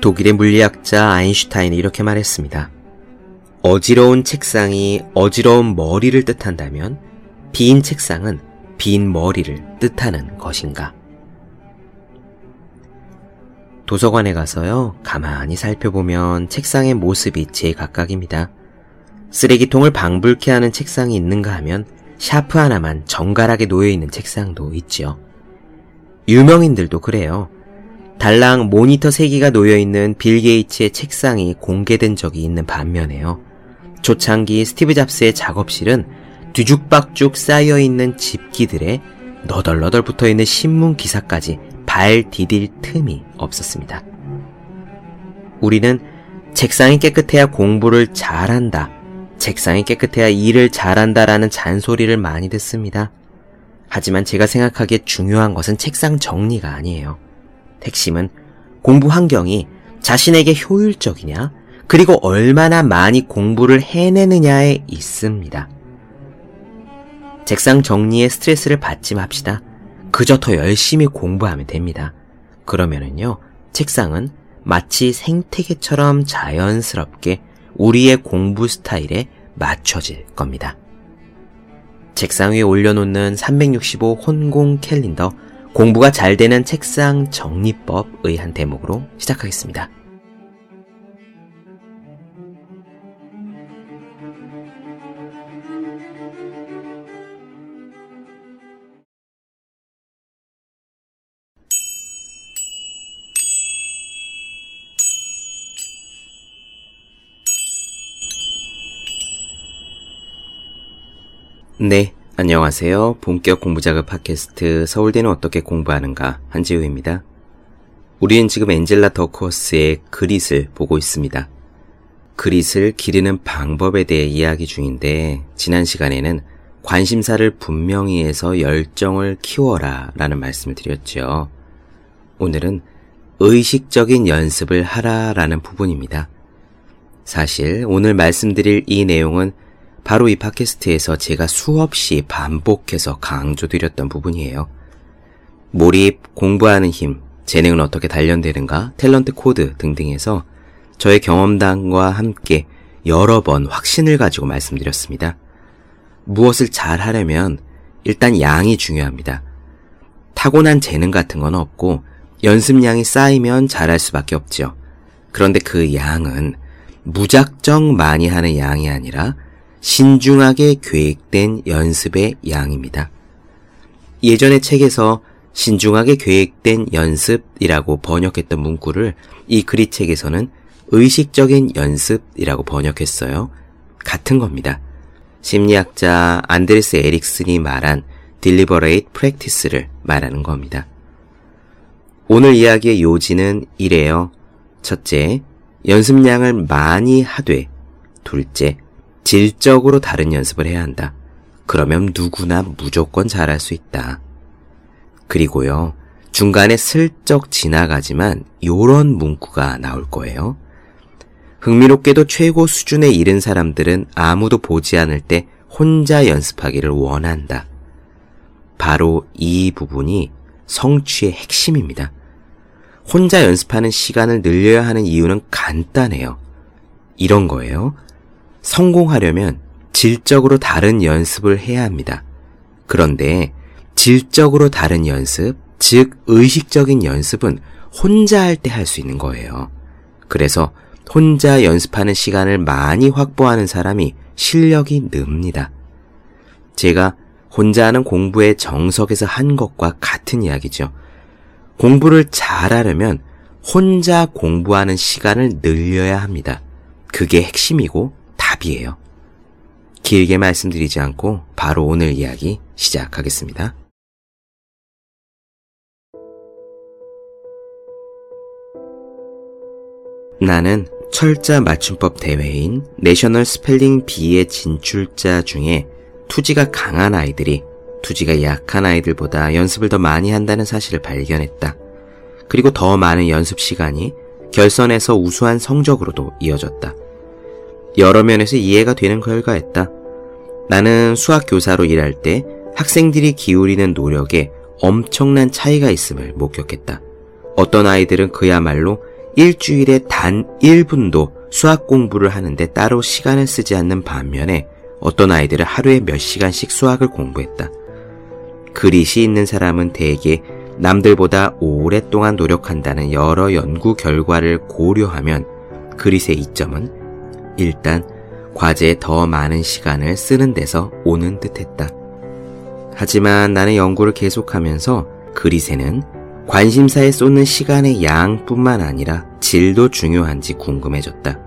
독일의 물리학자 아인슈타인이 이렇게 말했습니다. 어지러운 책상이 어지러운 머리를 뜻한다면 빈 책상은 빈 머리를 뜻하는 것인가? 도서관에 가서요, 가만히 살펴보면 책상의 모습이 제각각입니다. 쓰레기통을 방불케 하는 책상이 있는가 하면 샤프 하나만 정갈하게 놓여있는 책상도 있지요. 유명인들도 그래요. 달랑 모니터 3개가 놓여있는 빌 게이츠의 책상이 공개된 적이 있는 반면에요. 초창기 스티브 잡스의 작업실은 뒤죽박죽 쌓여있는 집기들에 너덜너덜 붙어있는 신문 기사까지 발 디딜 틈이 없었습니다. 우리는 책상이 깨끗해야 공부를 잘한다. 책상이 깨끗해야 일을 잘한다라는 잔소리를 많이 듣습니다. 하지만 제가 생각하기에 중요한 것은 책상 정리가 아니에요. 핵심은 공부 환경이 자신에게 효율적이냐, 그리고 얼마나 많이 공부를 해내느냐에 있습니다. 책상 정리에 스트레스를 받지 맙시다. 그저 더 열심히 공부하면 됩니다. 그러면은요, 책상은 마치 생태계처럼 자연스럽게 우리의 공부 스타일에 맞춰질 겁니다. 책상 위에 올려놓는 365 혼공 캘린더 공부가 잘 되는 책상 정리법의 한 대목으로 시작하겠습니다. 네, 안녕하세요. 본격 공부 작업 팟캐스트 서울대는 어떻게 공부하는가 한지우입니다. 우리는 지금 엔젤라 더코스의 그릿을 보고 있습니다. 그릿을 기르는 방법에 대해 이야기 중인데 지난 시간에는 관심사를 분명히 해서 열정을 키워라 라는 말씀을 드렸죠. 오늘은 의식적인 연습을 하라 라는 부분입니다. 사실 오늘 말씀드릴 이 내용은 바로 이 팟캐스트에서 제가 수없이 반복해서 강조드렸던 부분이에요. 몰입, 공부하는 힘, 재능은 어떻게 단련되는가, Talent Code 등등에서 저의 경험담과 함께 여러 번 확신을 가지고 말씀드렸습니다. 무엇을 잘 하려면 일단 양이 중요합니다. 타고난 재능 같은 건 없고 연습량이 쌓이면 잘할 수밖에 없죠. 그런데 그 양은 무작정 많이 하는 양이 아니라 신중하게 계획된 연습의 양입니다. 예전의 책에서 신중하게 계획된 연습이라고 번역했던 문구를 이 그리책에서는 의식적인 연습이라고 번역했어요. 같은 겁니다. 심리학자 안드레스 에릭슨이 말한 deliberate practice를 말하는 겁니다. 오늘 이야기의 요지는 이래요. 첫째, 연습량을 많이 하되, 둘째, 질적으로 다른 연습을 해야 한다. 그러면 누구나 무조건 잘할 수 있다. 그리고요, 중간에 슬쩍 지나가지만 요런 문구가 나올 거예요. 흥미롭게도 최고 수준에 이른 사람들은 아무도 보지 않을 때 혼자 연습하기를 원한다. 바로 이 부분이 성취의 핵심입니다. 혼자 연습하는 시간을 늘려야 하는 이유는 간단해요. 이런 거예요. 성공하려면 질적으로 다른 연습을 해야 합니다. 그런데 질적으로 다른 연습, 즉 의식적인 연습은 혼자 할 때 할 수 있는 거예요. 그래서 혼자 연습하는 시간을 많이 확보하는 사람이 실력이 늡니다. 제가 혼자 하는 공부의 정석에서 한 것과 같은 이야기죠. 공부를 잘하려면 혼자 공부하는 시간을 늘려야 합니다. 그게 핵심이고 답이에요. 길게 말씀드리지 않고 바로 오늘 이야기 시작하겠습니다. 나는 철자 맞춤법 대회인 National Spelling Bee의 진출자 중에 투지가 강한 아이들이 투지가 약한 아이들보다 연습을 더 많이 한다는 사실을 발견했다. 그리고 더 많은 연습 시간이 결선에서 우수한 성적으로도 이어졌다. 여러 면에서 이해가 되는 결과였다. 나는 수학 교사로 일할 때 학생들이 기울이는 노력에 엄청난 차이가 있음을 목격했다. 어떤 아이들은 그야말로 일주일에 단 1분도 수학 공부를 하는데 따로 시간을 쓰지 않는 반면에 어떤 아이들은 하루에 몇 시간씩 수학을 공부했다. 그릿이 있는 사람은 대개 남들보다 오랫동안 노력한다는 여러 연구 결과를 고려하면 그릿의 이점은 일단 과제에 더 많은 시간을 쓰는 데서 오는 듯 했다. 하지만 나는 연구를 계속하면서 그릿에는 관심사에 쏟는 시간의 양뿐만 아니라 질도 중요한지 궁금해졌다.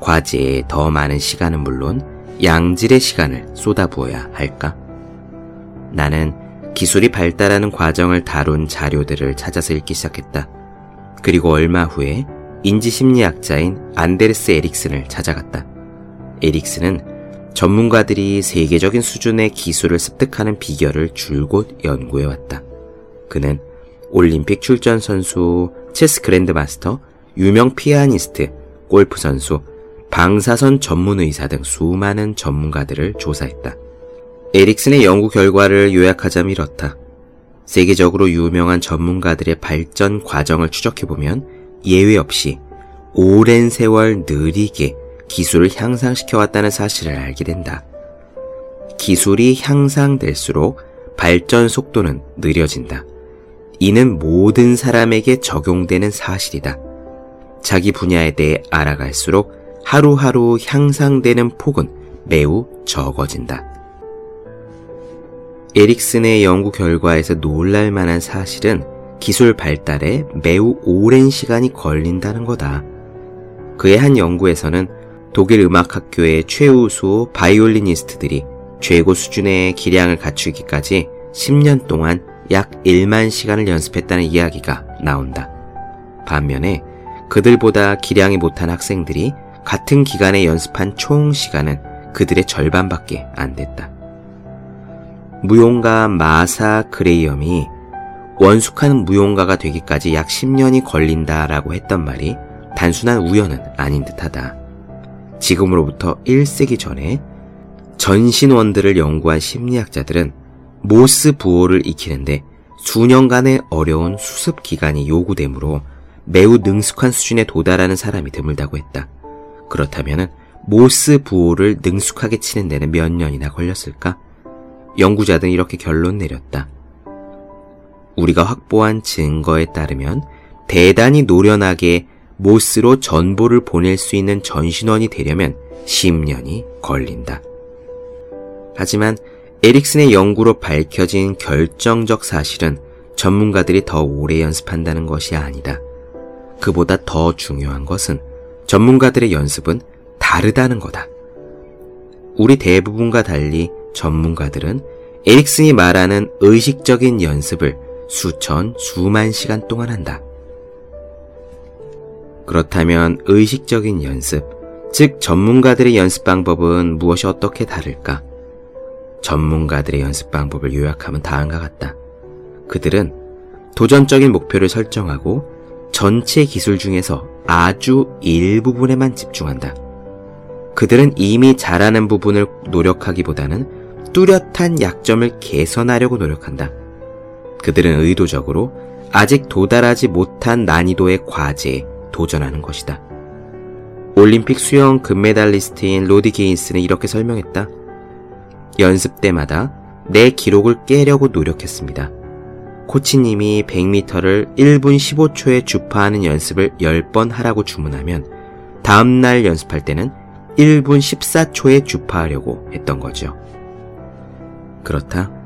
과제에 더 많은 시간은 물론 양질의 시간을 쏟아부어야 할까? 나는 기술이 발달하는 과정을 다룬 자료들을 찾아서 읽기 시작했다. 그리고 얼마 후에 인지심리학자인 안데르스 에릭슨을 찾아갔다. 에릭슨은 전문가들이 세계적인 수준의 기술을 습득하는 비결을 줄곧 연구해왔다. 그는 올림픽 출전 선수, 체스 그랜드마스터, 유명 피아니스트, 골프 선수, 방사선 전문 의사 등 수많은 전문가들을 조사했다. 에릭슨의 연구 결과를 요약하자면 이렇다. 세계적으로 유명한 전문가들의 발전 과정을 추적해보면 예외 없이 오랜 세월 느리게 기술을 향상시켜 왔다는 사실을 알게 된다. 기술이 향상될수록 발전 속도는 느려진다. 이는 모든 사람에게 적용되는 사실이다. 자기 분야에 대해 알아갈수록 하루하루 향상되는 폭은 매우 적어진다. 에릭슨의 연구 결과에서 놀랄 만한 사실은 기술 발달에 매우 오랜 시간이 걸린다는 거다. 그의 한 연구에서는 독일 음악학교의 최우수 바이올리니스트들이 최고 수준의 기량을 갖추기까지 10년 동안 약 1만 시간을 연습했다는 이야기가 나온다. 반면에 그들보다 기량이 못한 학생들이 같은 기간에 연습한 총 시간은 그들의 절반밖에 안 됐다. 무용가 마사 그레이엄이 원숙한 무용가가 되기까지 약 10년이 걸린다라고 했던 말이 단순한 우연은 아닌 듯하다. 지금으로부터 1세기 전에 전신원들을 연구한 심리학자들은 모스 부호를 익히는데 수년간의 어려운 수습 기간이 요구되므로 매우 능숙한 수준에 도달하는 사람이 드물다고 했다. 그렇다면 모스 부호를 능숙하게 치는 데는 몇 년이나 걸렸을까? 연구자들은 이렇게 결론 내렸다. 우리가 확보한 증거에 따르면 대단히 노련하게 모스로 전보를 보낼 수 있는 전신원이 되려면 10년이 걸린다. 하지만 에릭슨의 연구로 밝혀진 결정적 사실은 전문가들이 더 오래 연습한다는 것이 아니다. 그보다 더 중요한 것은 전문가들의 연습은 다르다는 거다. 우리 대부분과 달리 전문가들은 에릭슨이 말하는 의식적인 연습을 수천, 수만 시간 동안 한다. 그렇다면 의식적인 연습, 즉 전문가들의 연습 방법은 무엇이 어떻게 다를까? 전문가들의 연습 방법을 요약하면 다음과 같다. 그들은 도전적인 목표를 설정하고 전체 기술 중에서 아주 일부분에만 집중한다. 그들은 이미 잘하는 부분을 노력하기보다는 뚜렷한 약점을 개선하려고 노력한다. 그들은 의도적으로 아직 도달하지 못한 난이도의 과제에 도전하는 것이다. 올림픽 수영 금메달리스트인 로디 게인스는 이렇게 설명했다. 연습 때마다 내 기록을 깨려고 노력했습니다. 코치님이 100m를 1분 15초에 주파하는 연습을 10번 하라고 주문하면 다음날 연습할 때는 1분 14초에 주파하려고 했던 거죠. 그렇다.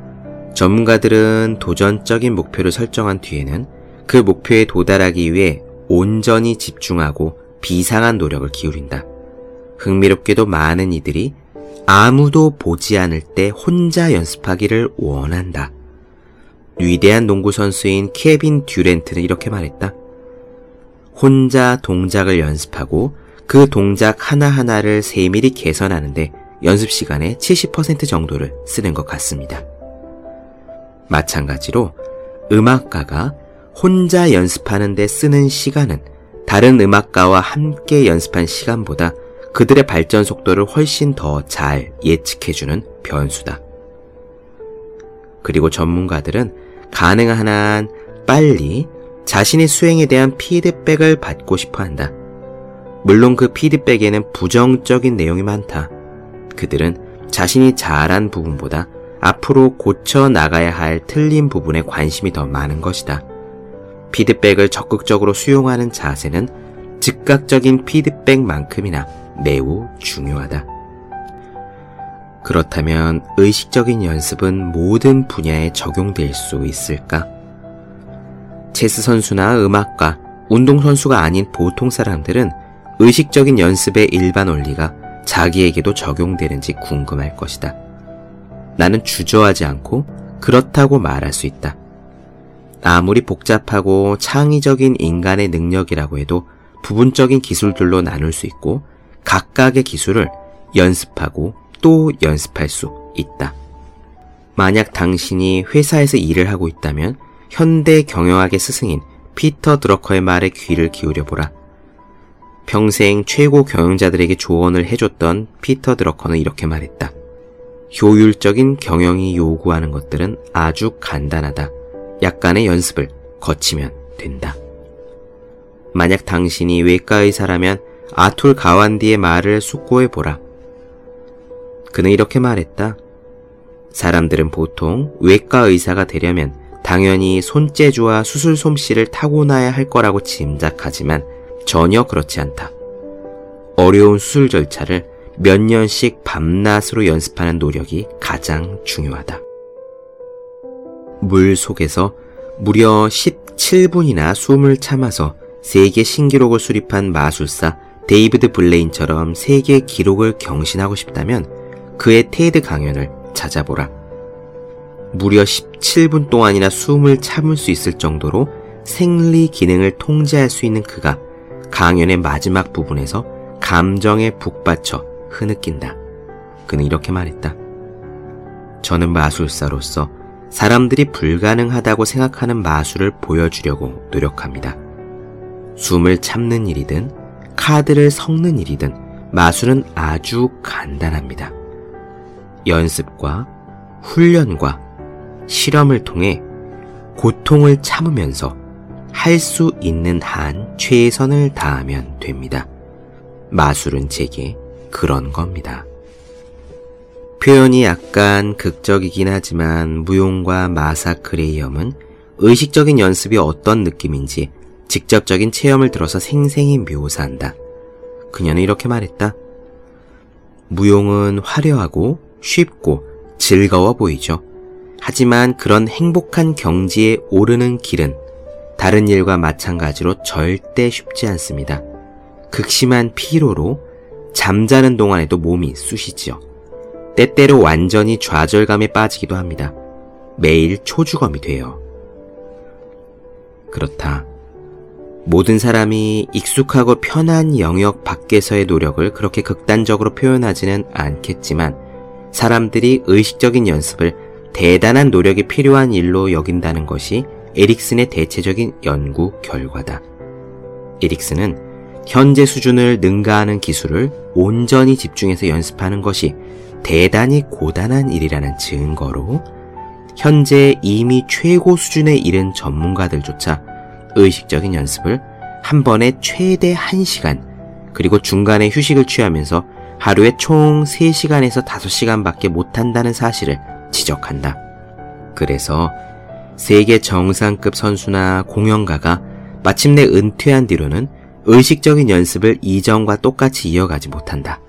전문가들은 도전적인 목표를 설정한 뒤에는 그 목표에 도달하기 위해 온전히 집중하고 비상한 노력을 기울인다. 흥미롭게도 많은 이들이 아무도 보지 않을 때 혼자 연습하기를 원한다. 위대한 농구 선수인 케빈 듀렌트는 이렇게 말했다. 혼자 동작을 연습하고 그 동작 하나하나를 세밀히 개선하는데 연습 시간의 70% 정도를 쓰는 것 같습니다. 마찬가지로 음악가가 혼자 연습하는데 쓰는 시간은 다른 음악가와 함께 연습한 시간보다 그들의 발전 속도를 훨씬 더 잘 예측해주는 변수다. 그리고 전문가들은 가능한 한 빨리 자신의 수행에 대한 피드백을 받고 싶어 한다. 물론 그 피드백에는 부정적인 내용이 많다. 그들은 자신이 잘한 부분보다 앞으로 고쳐 나가야 할 틀린 부분에 관심이 더 많은 것이다. 피드백을 적극적으로 수용하는 자세는 즉각적인 피드백만큼이나 매우 중요하다. 그렇다면 의식적인 연습은 모든 분야에 적용될 수 있을까? 체스 선수나 음악가, 운동선수가 아닌 보통 사람들은 의식적인 연습의 일반 원리가 자기에게도 적용되는지 궁금할 것이다. 나는 주저하지 않고 그렇다고 말할 수 있다. 아무리 복잡하고 창의적인 인간의 능력이라고 해도 부분적인 기술들로 나눌 수 있고 각각의 기술을 연습하고 또 연습할 수 있다. 만약 당신이 회사에서 일을 하고 있다면 현대 경영학의 스승인 피터 드러커의 말에 귀를 기울여 보라. 평생 최고 경영자들에게 조언을 해줬던 피터 드러커는 이렇게 말했다. 효율적인 경영이 요구하는 것들은 아주 간단하다. 약간의 연습을 거치면 된다. 만약 당신이 외과 의사라면 아툴 가완디의 말을 숙고해 보라. 그는 이렇게 말했다. 사람들은 보통 외과 의사가 되려면 당연히 손재주와 수술 솜씨를 타고나야 할 거라고 짐작하지만 전혀 그렇지 않다. 어려운 수술 절차를 몇 년씩 밤낮으로 연습하는 노력이 가장 중요하다. 물 속에서 무려 17분이나 숨을 참아서 세계 신기록을 수립한 마술사 데이비드 블레인처럼 세계 기록을 경신하고 싶다면 그의 테이드 강연을 찾아보라. 무려 17분 동안이나 숨을 참을 수 있을 정도로 생리 기능을 통제할 수 있는 그가 강연의 마지막 부분에서 감정에 북받쳐 흐느낀다. 그는 이렇게 말했다. 저는 마술사로서 사람들이 불가능하다고 생각하는 마술을 보여주려고 노력합니다. 숨을 참는 일이든 카드를 섞는 일이든 마술은 아주 간단합니다. 연습과 훈련과 실험을 통해 고통을 참으면서 할 수 있는 한 최선을 다하면 됩니다. 마술은 제게 그런 겁니다. 표현이 약간 극적이긴 하지만 무용과 마사크레이엄은 의식적인 연습이 어떤 느낌인지 직접적인 체험을 들어서 생생히 묘사한다. 그녀는 이렇게 말했다. 무용은 화려하고 쉽고 즐거워 보이죠. 하지만 그런 행복한 경지에 오르는 길은 다른 일과 마찬가지로 절대 쉽지 않습니다. 극심한 피로로 잠자는 동안에도 몸이 쑤시지요. 때때로 완전히 좌절감에 빠지기도 합니다. 매일 초주검이 돼요. 그렇다. 모든 사람이 익숙하고 편한 영역 밖에서의 노력을 그렇게 극단적으로 표현하지는 않겠지만 사람들이 의식적인 연습을 대단한 노력이 필요한 일로 여긴다는 것이 에릭슨의 대체적인 연구 결과다. 에릭슨은 현재 수준을 능가하는 기술을 온전히 집중해서 연습하는 것이 대단히 고단한 일이라는 증거로 현재 이미 최고 수준에 이른 전문가들조차 의식적인 연습을 한 번에 최대 1시간 그리고 중간에 휴식을 취하면서 하루에 총 3시간에서 5시간밖에 못한다는 사실을 지적한다. 그래서 세계 정상급 선수나 공연가가 마침내 은퇴한 뒤로는 의식적인 연습을 이전과 똑같이 이어가지 못한다.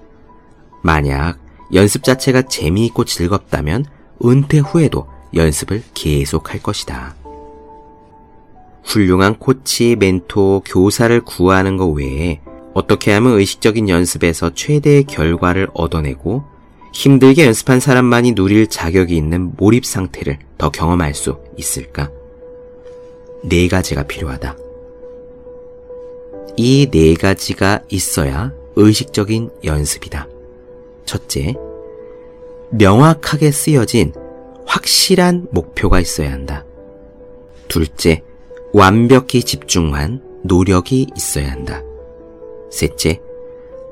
만약 연습 자체가 재미있고 즐겁다면 은퇴 후에도 연습을 계속할 것이다. 훌륭한 코치, 멘토, 교사를 구하는 것 외에 어떻게 하면 의식적인 연습에서 최대의 결과를 얻어내고 힘들게 연습한 사람만이 누릴 자격이 있는 몰입 상태를 더 경험할 수 있을까? 네 가지가 필요하다. 이 네 가지가 있어야 의식적인 연습이다. 첫째, 명확하게 쓰여진 확실한 목표가 있어야 한다. 둘째, 완벽히 집중한 노력이 있어야 한다. 셋째,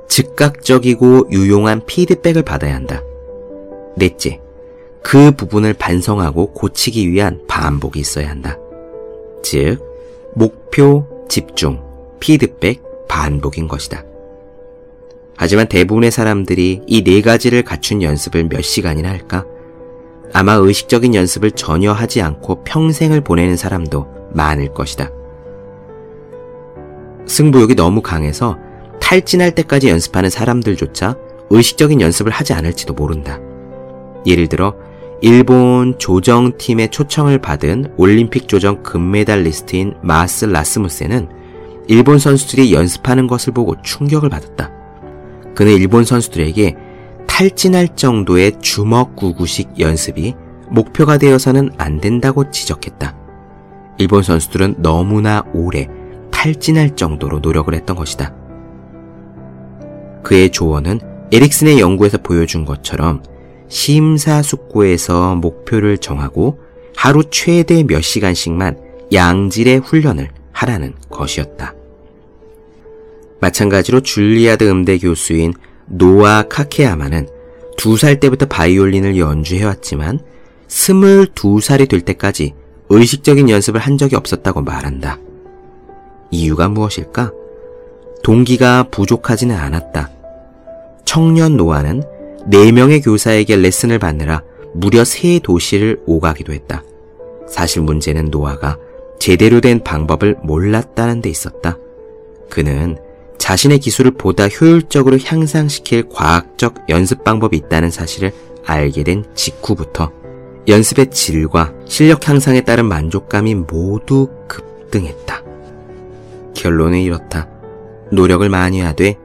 즉각적이고 유용한 피드백을 받아야 한다. 넷째, 그 부분을 반성하고 고치기 위한 반복이 있어야 한다. 즉, 목 목표, 집중, 피드백, 반복인 것이다. 하지만 대부분의 사람들이 이 네 가지를 갖춘 연습을 몇 시간이나 할까? 아마 의식적인 연습을 전혀 하지 않고 평생을 보내는 사람도 많을 것이다. 승부욕이 너무 강해서 탈진할 때까지 연습하는 사람들조차 의식적인 연습을 하지 않을지도 모른다. 예를 들어 일본 조정팀의 초청을 받은 올림픽 조정 금메달리스트인 마스 라스무센은 일본 선수들이 연습하는 것을 보고 충격을 받았다. 그는 일본 선수들에게 탈진할 정도의 주먹 구구식 연습이 목표가 되어서는 안 된다고 지적했다. 일본 선수들은 너무나 오래 탈진할 정도로 노력을 했던 것이다. 그의 조언은 에릭슨의 연구에서 보여준 것처럼 심사숙고해서 목표를 정하고 하루 최대 몇 시간씩만 양질의 훈련을 하라는 것이었다. 마찬가지로 줄리아드 음대 교수인 노아 카케야마는 두 살 때부터 바이올린을 연주해왔지만 스물두 살이 될 때까지 의식적인 연습을 한 적이 없었다고 말한다. 이유가 무엇일까? 동기가 부족하지는 않았다. 청년 노아는 4명의 교사에게 레슨을 받느라 무려 3도시를 오가기도 했다. 사실 문제는 노아가 제대로 된 방법을 몰랐다는 데 있었다. 그는 자신의 기술을 보다 효율적으로 향상시킬 과학적 연습 방법이 있다는 사실을 알게 된 직후부터 연습의 질과 실력 향상에 따른 만족감이 모두 급등했다. 결론은 이렇다. 노력을 많이 하되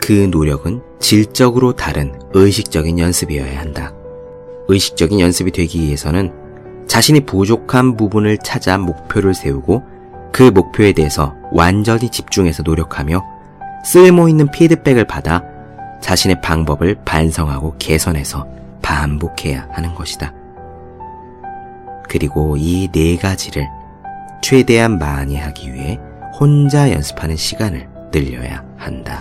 그 노력은 질적으로 다른 의식적인 연습이어야 한다. 의식적인 연습이 되기 위해서는 자신이 부족한 부분을 찾아 목표를 세우고 그 목표에 대해서 완전히 집중해서 노력하며 쓸모 있는 피드백을 받아 자신의 방법을 반성하고 개선해서 반복해야 하는 것이다. 그리고 이 네 가지를 최대한 많이 하기 위해 혼자 연습하는 시간을 늘려야 한다.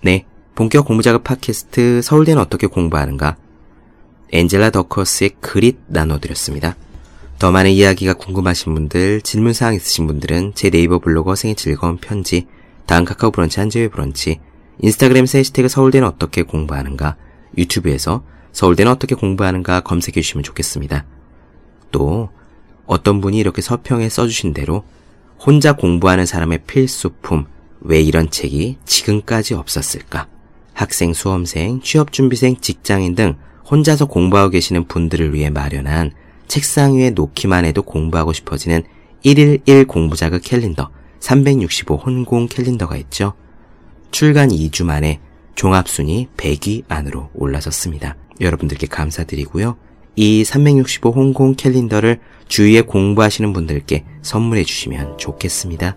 네, 본격 공부작업 팟캐스트 서울대는 어떻게 공부하는가? 엔젤라 더커스의 그릿 나눠드렸습니다. 더 많은 이야기가 궁금하신 분들, 질문사항 있으신 분들은 제 네이버 블로그 생의 즐거운 편지, 다음 카카오 브런치 한재회 브런치, 인스타그램에서 해시태그 서울대는 어떻게 공부하는가, 유튜브에서 서울대는 어떻게 공부하는가 검색해 주시면 좋겠습니다. 또 어떤 분이 이렇게 서평에 써주신 대로 혼자 공부하는 사람의 필수품, 왜 이런 책이 지금까지 없었을까? 학생, 수험생, 취업준비생, 직장인 등 혼자서 공부하고 계시는 분들을 위해 마련한 책상 위에 놓기만 해도 공부하고 싶어지는 1일 1 공부자극 캘린더 365 혼공 캘린더가 있죠. 출간 2주 만에 종합순위 100위 안으로 올라섰습니다. 여러분들께 감사드리고요. 이 365 홍콩 캘린더를 주위에 공부하시는 분들께 선물해 주시면 좋겠습니다.